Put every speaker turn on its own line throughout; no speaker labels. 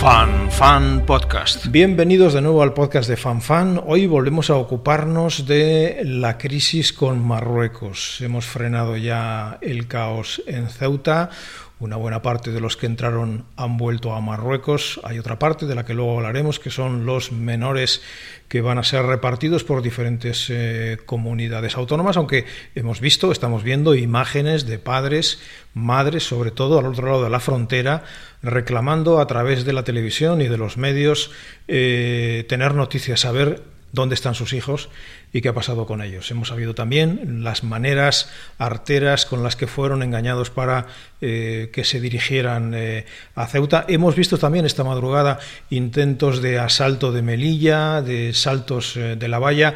Fan Fan Podcast.
Bienvenidos de nuevo al podcast de Fan Fan. Hoy volvemos a ocuparnos de la crisis con Marruecos. Hemos frenado ya el caos en Ceuta. Una buena parte de los que entraron han vuelto a Marruecos. Hay otra parte de la que luego hablaremos, que son los menores que van a ser repartidos por diferentes eh, comunidades autónomas, aunque hemos visto, estamos viendo imágenes de padres, madres, sobre todo al otro lado de la frontera, reclamando a través de la televisión y de los medios eh, tener noticias, saber dónde están sus hijos y qué ha pasado con ellos. Hemos sabido también las maneras arteras con las que fueron engañados para eh, que se dirigieran eh, a Ceuta. Hemos visto también esta madrugada intentos de asalto de Melilla, de saltos eh, de la valla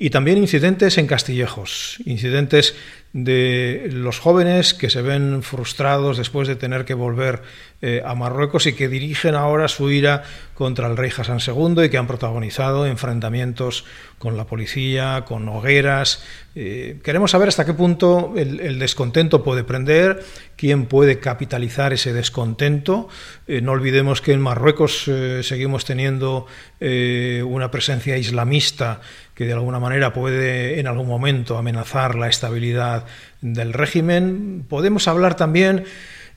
y también incidentes en Castillejos, incidentes de los jóvenes que se ven frustrados después de tener que volver eh, a Marruecos y que dirigen ahora su ira contra el rey Hassan II y que han protagonizado enfrentamientos con la policía, con hogueras. Eh, queremos saber hasta qué punto el, descontento puede prender, quién puede capitalizar ese descontento. Eh, no olvidemos que en Marruecos seguimos teniendo una presencia islamista que de alguna manera puede en algún momento amenazar la estabilidad del régimen. Podemos hablar también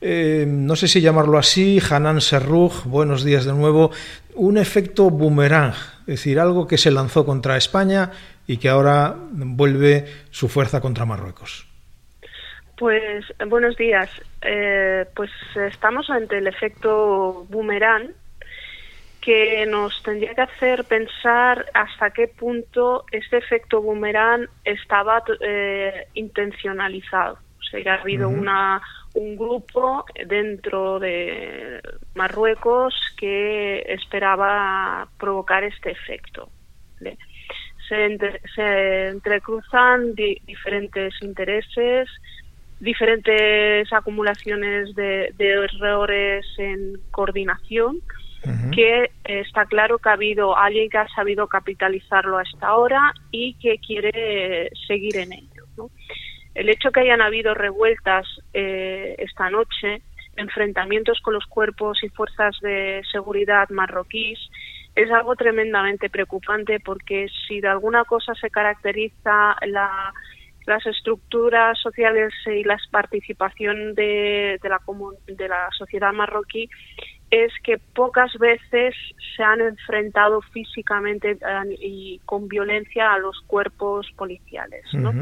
eh, no sé si llamarlo así, Hanan Serruj, buenos días de nuevo, un efecto boomerang, es decir, algo que se lanzó contra España y que ahora vuelve su fuerza contra Marruecos.
Pues buenos días. Eh, pues estamos ante el efecto boomerang que nos tendría que hacer pensar hasta qué punto este efecto boomerang estaba eh, intencionalizado. O sea, ha habido una un grupo dentro de Marruecos que esperaba provocar este efecto. Se, se, entrecruzan diferentes intereses, diferentes acumulaciones de, errores en coordinación, que está claro que ha habido alguien que ha sabido capitalizarlo hasta ahora y que quiere seguir en ello. El hecho que hayan habido revueltas eh, esta noche, enfrentamientos con los cuerpos y fuerzas de seguridad marroquíes, es algo tremendamente preocupante porque si de alguna cosa se caracteriza las estructuras sociales y la participación de, la, de la sociedad marroquí es que pocas veces se han enfrentado físicamente eh, y con violencia a los cuerpos policiales. ¿no?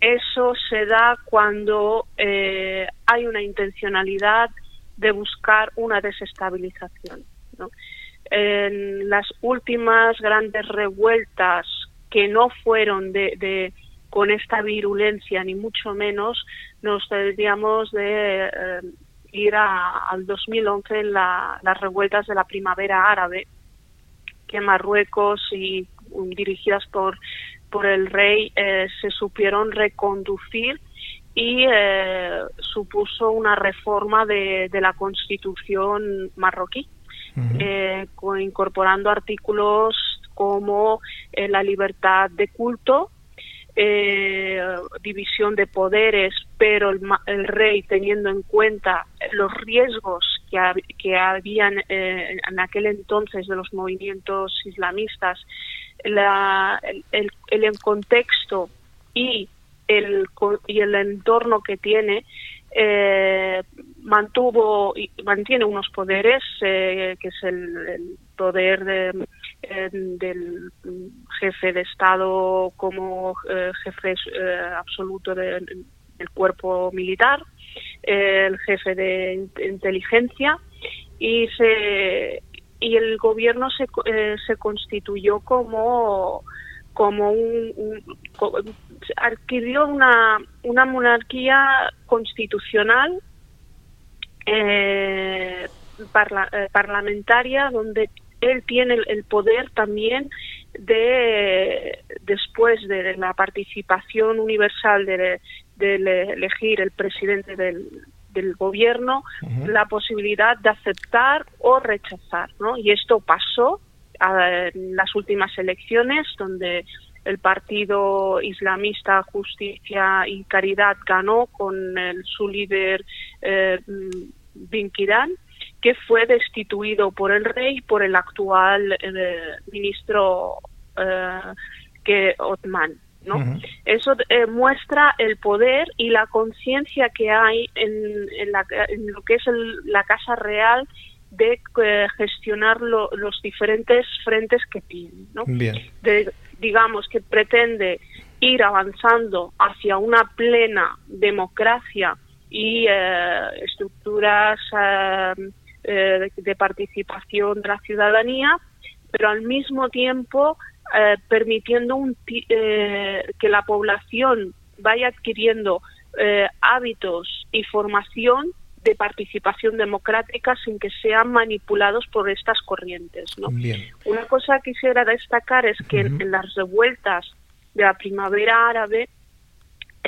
Eso se da cuando eh, hay una intencionalidad de buscar una desestabilización. En las últimas grandes revueltas que no fueron de, con esta virulencia ni mucho menos, nos deberíamos de eh, ir al 2011 en las revueltas de la primavera árabe que Marruecos y dirigidas por por el rey eh, se supieron reconducir y eh, supuso una reforma de, la constitución marroquí, eh, incorporando artículos como la libertad de culto, división de poderes, pero el, rey teniendo en cuenta los riesgos que, que habían en aquel entonces de los movimientos islamistas la, el, el, contexto y el, y el entorno que tiene eh, mantuvo y mantiene unos poderes eh, que es el, poder de, eh, del jefe de estado como jefe absoluto del cuerpo militar el jefe de inteligencia y se y el gobierno se, eh, se constituyó como como un, adquirió una, una monarquía constitucional eh, eh, parlamentaria donde él tiene el, poder también de después de la participación universal de, elegir el presidente del, gobierno la posibilidad de aceptar o rechazar ¿no? y esto pasó en las últimas elecciones donde el partido islamista Justicia y Caridad ganó con el, su líder eh, Bin que fue destituido por el rey por el actual eh, ministro eh, que Otman. ¿no? Eso eh, muestra el poder y la conciencia que hay en, en, lo que es la Casa Real de eh, gestionar los diferentes frentes que tiene. ¿no? digamos que pretende ir avanzando hacia una plena democracia y estructuras eh, de participación de la ciudadanía, pero al mismo tiempo eh, permitiendo un, eh, que la población vaya adquiriendo hábitos y formación de participación democrática sin que sean manipulados por estas corrientes. ¿no? Una cosa que quisiera destacar es que en las revueltas de la primavera árabe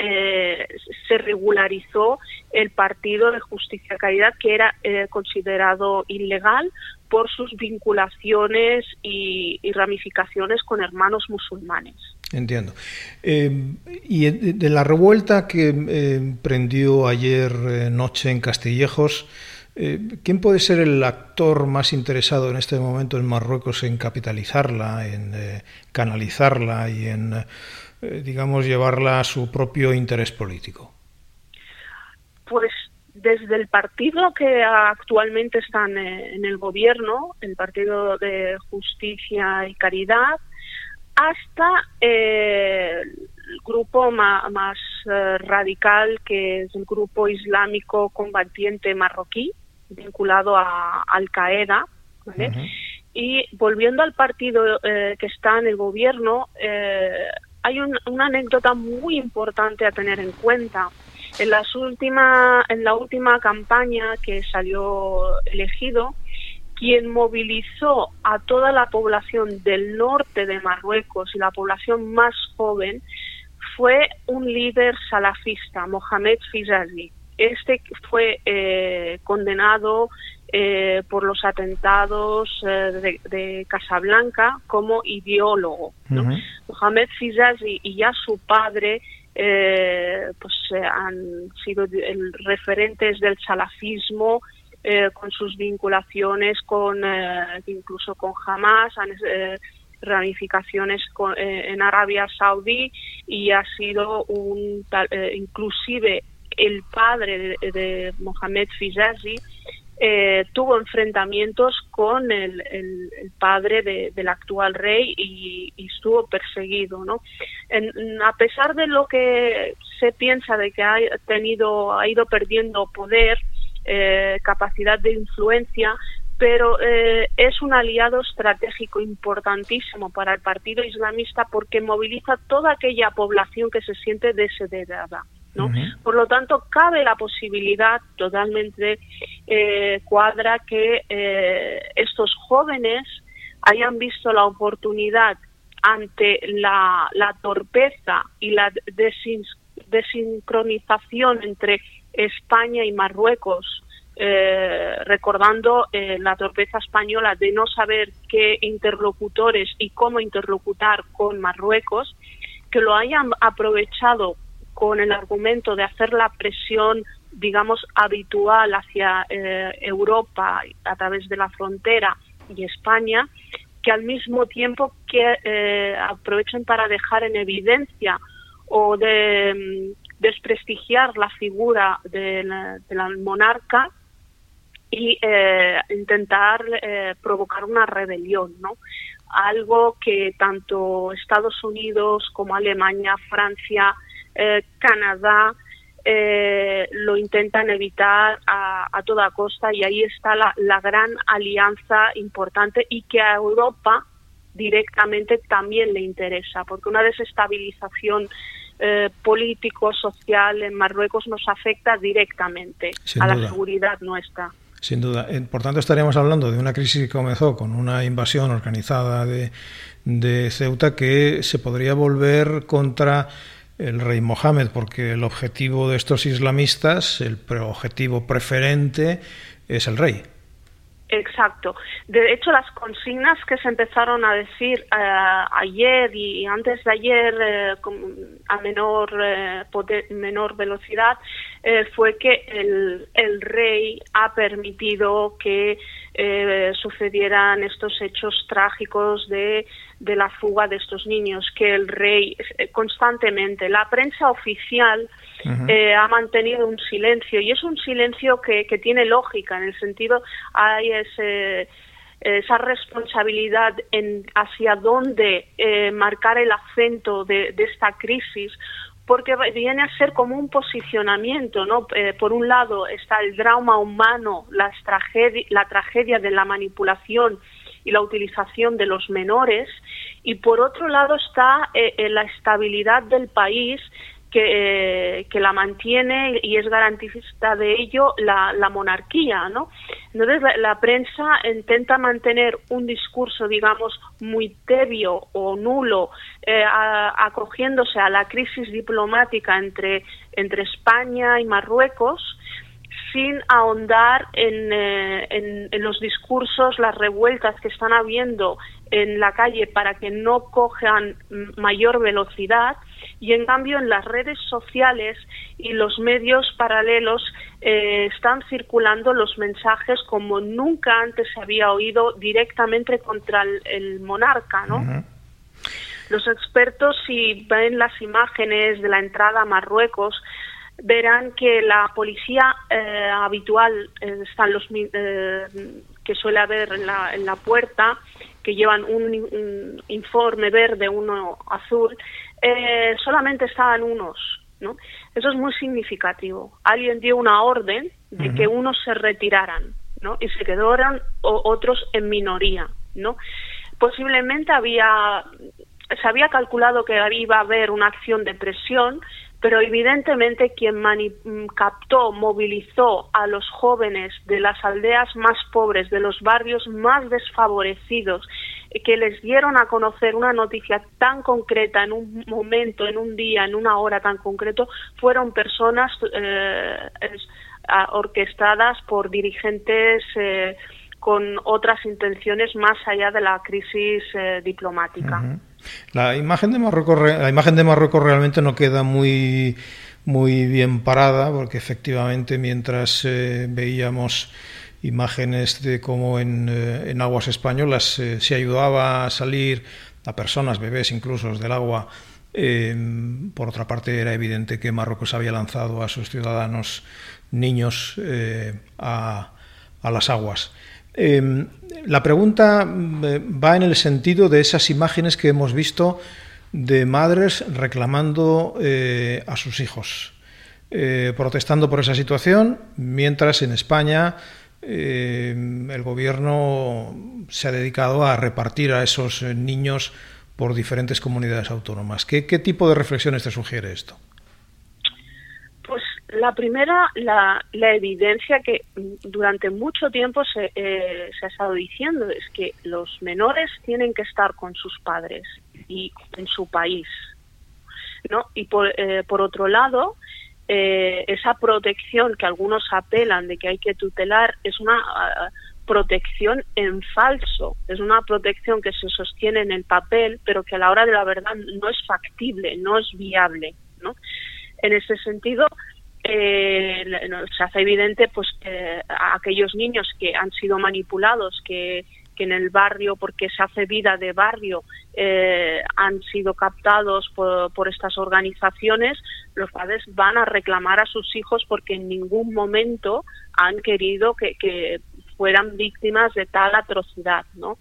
eh, se regularizó el Partido de Justicia Caridad, que era eh, considerado ilegal por sus vinculaciones y, ramificaciones con hermanos musulmanes.
Entiendo. Eh, y de la revuelta que prendió ayer noche en Castillejos, ¿quién puede ser el actor más interesado en este momento en Marruecos en capitalizarla, en canalizarla y en eh, digamos, llevarla a su propio interés político?
Pues desde el partido que actualmente está en el gobierno, el Partido de Justicia y Caridad, hasta eh, el grupo más, eh, radical, que es el grupo islámico combatiente marroquí, vinculado a Al Qaeda. Y volviendo al partido que está en el gobierno, hay una anécdota muy importante a tener en cuenta. En, las última, en la última campaña que salió elegido, quien movilizó a toda la población del norte de Marruecos y la población más joven fue un líder salafista, Mohamed Fizazi. Este fue eh, condenado eh, por los atentados eh, de, Casablanca como ideólogo. Mohamed Fizazi y ya su padre eh, pues han sido referentes del salafismo con sus vinculaciones con incluso con Hamas, han, ramificaciones en Arabia Saudí y ha sido un inclusive el padre de, de Mohamed Fizazi eh, tuvo enfrentamientos con el, padre del actual rey y, estuvo perseguido, ¿no? a pesar de lo que se piensa de que ha tenido, ha ido perdiendo poder, eh, capacidad de influencia, pero eh, es un aliado estratégico importantísimo para el Partido Islamista porque moviliza toda aquella población que se siente desheredada. Por lo tanto, cabe la posibilidad totalmente eh, cuadra que eh, estos jóvenes hayan visto la oportunidad ante la, torpeza y la desincronización entre España y Marruecos, eh, recordando la torpeza española de no saber qué interlocutores y cómo interlocutar con Marruecos, que lo hayan aprovechado con el argumento de hacer la presión, digamos, habitual hacia eh, Europa a través de la frontera y España, que al mismo tiempo que eh, aprovechen para dejar en evidencia o de mm, desprestigiar la figura del monarca y eh, intentar provocar una rebelión, ¿no? Algo que tanto Estados Unidos como Alemania, Francia, eh, Canadá eh, lo intentan evitar a, toda costa y ahí está la, gran alianza importante y que a Europa directamente también le interesa, porque una desestabilización eh, político, social en Marruecos nos afecta directamente a la seguridad nuestra.
Sin duda. Por tanto, estaríamos hablando de una crisis que comenzó con una invasión organizada de, de Ceuta que se podría volver contra el rey Mohamed, porque el objetivo de estos islamistas, el objetivo preferente, es el rey.
Exacto. De hecho, las consignas que se empezaron a decir eh, ayer y antes de ayer eh, a menor, eh, menor velocidad fue que el, el, rey ha permitido que sucedieran estos hechos trágicos de de la fuga de estos niños, que el rey eh, constantemente, la prensa oficial eh, ha mantenido un silencio y es un silencio que, que tiene lógica, en el sentido hay ese esa responsabilidad en hacia dónde eh, marcar el acento de, de, esta crisis porque viene a ser como un posicionamiento, ¿no? por un lado está el drama humano, la tragedia, la tragedia de la manipulación y la utilización de los menores y por otro lado está eh, la estabilidad del país que, eh, que, la mantiene y es garantista de ello la, la monarquía, ¿no? Entonces la, prensa intenta mantener un discurso, digamos, muy tebio o nulo, eh, acogiéndose a la crisis diplomática entre, entre España y Marruecos, sin ahondar eh, en, en, los discursos, las revueltas que están habiendo en la calle para que no cojan mayor velocidad y en cambio en las redes sociales y los medios paralelos eh, están circulando los mensajes como nunca antes se había oído directamente contra el, monarca, ¿no? Los expertos, si ven las imágenes de la entrada a Marruecos, verán que la policía eh, habitual eh, están los eh, que suele haber en la, en la puerta que llevan un, informe verde uno azul solamente estaban unos no eso es muy significativo. Alguien dio una orden de que unos se retiraran no y se quedaron otros en minoría no posiblemente había se había calculado que iba a haber una acción de presión pero evidentemente quien mm, captó, movilizó a los jóvenes de las aldeas más pobres, de los barrios más desfavorecidos, eh, que les dieron a conocer una noticia tan concreta en un momento, en un día, en una hora tan concreto, fueron personas eh, orquestadas por dirigentes eh, con otras intenciones más allá de la crisis diplomática.
La imagen de Marruecos, la imagen de Marruecos realmente no queda muy muy bien parada, porque efectivamente mientras eh, veíamos imágenes de cómo en, eh, aguas españolas eh, se ayudaba a salir a personas, bebés incluso, del agua, por otra parte era evidente que Marruecos había lanzado a sus ciudadanos niños a, a las aguas. Em, la pregunta eh, va en el sentido de esas imágenes que hemos visto de madres reclamando eh, a sus hijos, eh, protestando por esa situación, mientras en España el gobierno se ha dedicado a repartir a esos niños por diferentes comunidades autónomas. ¿Qué, qué tipo de reflexiones te sugiere esto?
La primera, la, evidencia que durante mucho tiempo se, eh, se, ha estado diciendo es que los menores tienen que estar con sus padres y en su país, ¿no? Y por, eh, por otro lado, eh, esa protección que algunos apelan de que hay que tutelar es una uh, protección en falso, es una protección que se sostiene en el papel, pero que a la hora de la verdad no es factible, no es viable, ¿no? En ese sentido, eh, se hace evidente pues que aquellos niños que han sido manipulados, que, que en el barrio, porque se hace vida de barrio, eh, han sido captados por, por, estas organizaciones, los padres van a reclamar a sus hijos porque en ningún momento han querido que, que fueran víctimas de tal atrocidad, ¿no?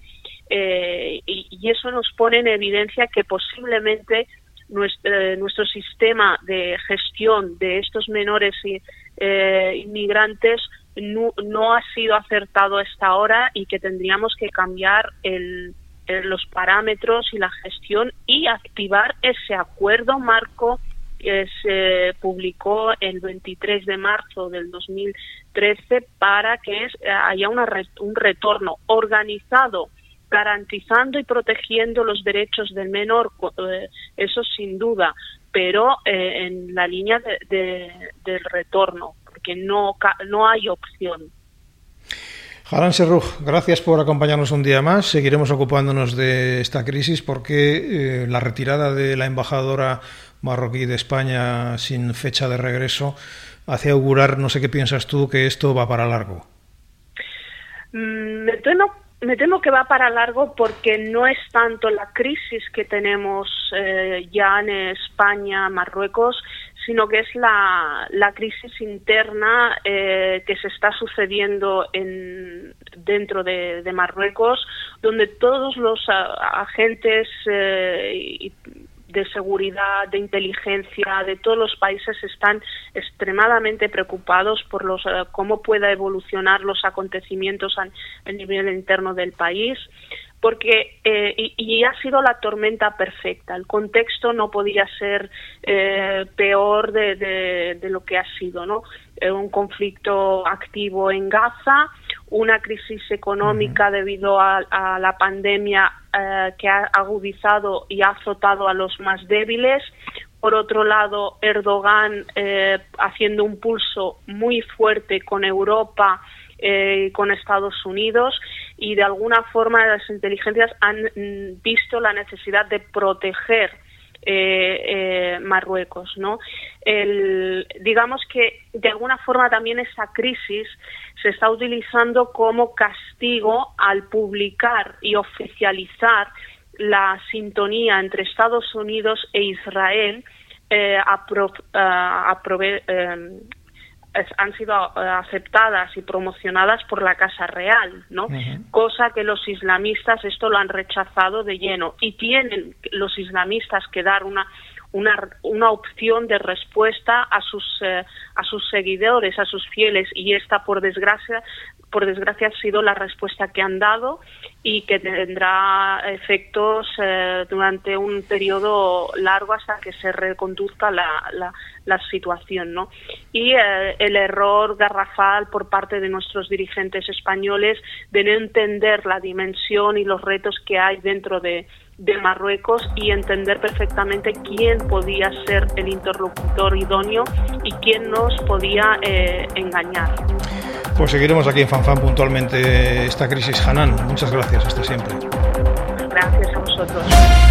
Eh, y, y, eso nos pone en evidencia que posiblemente nuestro, nuestro sistema de gestión de estos menores eh, inmigrantes no, no, ha sido acertado hasta ahora y que tendríamos que cambiar el, eh, los parámetros y la gestión y activar ese acuerdo. Marco que se publicó el 23 de marzo del 2013 para que haya una, un retorno organizado garantizando y protegiendo los derechos del menor, eh, eso sin duda, pero eh, en la línea de, del retorno, porque no, no hay opción.
Haran Serruj, gracias por acompañarnos un día más. Seguiremos ocupándonos de esta crisis porque eh, la retirada de la embajadora marroquí de España sin fecha de regreso hace augurar, no sé qué piensas tú, que esto va para largo.
Mm, me temo, me temo que va para largo porque no es tanto la crisis que tenemos eh, ya en España, Marruecos, sino que es la, la crisis interna eh, que se está sucediendo en, dentro de, Marruecos, donde todos los agentes eh, de seguridad, de inteligencia de todos los países están extremadamente preocupados por los, eh, cómo pueda evolucionar los acontecimientos a, nivel interno del país porque eh, y, ha sido la tormenta perfecta. El contexto no podía ser eh, peor de, lo que ha sido, ¿no? Un conflicto activo en Gaza, una crisis económica debido a, la pandemia eh, que ha agudizado y ha azotado a los más débiles. Por otro lado, Erdogan eh, haciendo un pulso muy fuerte con Europa eh, y con Estados Unidos y de alguna forma las inteligencias han mm, visto la necesidad de proteger eh, eh, Marruecos, ¿no? digamos que de alguna forma también esa crisis se está utilizando como castigo al publicar y oficializar la sintonía entre Estados Unidos e Israel eh, han sido eh, aceptadas y promocionadas por la Casa Real, ¿no? Cosa que los islamistas esto lo han rechazado de lleno. Y tienen los islamistas que dar una una, una opción de respuesta a sus eh, a sus seguidores, a sus fieles. Y esta por desgracia por desgracia ha sido la respuesta que han dado y que tendrá efectos eh, durante un periodo largo hasta que se reconduzca la, la, la situación. ¿no? Y eh, el error garrafal por parte de nuestros dirigentes españoles de no entender la dimensión y los retos que hay dentro de, de Marruecos y entender perfectamente quién podía ser el interlocutor idóneo y quién nos podía eh, engañar.
Pues seguiremos aquí en FanFan puntualmente esta crisis Hanan. Muchas gracias, hasta siempre.
Gracias a vosotros.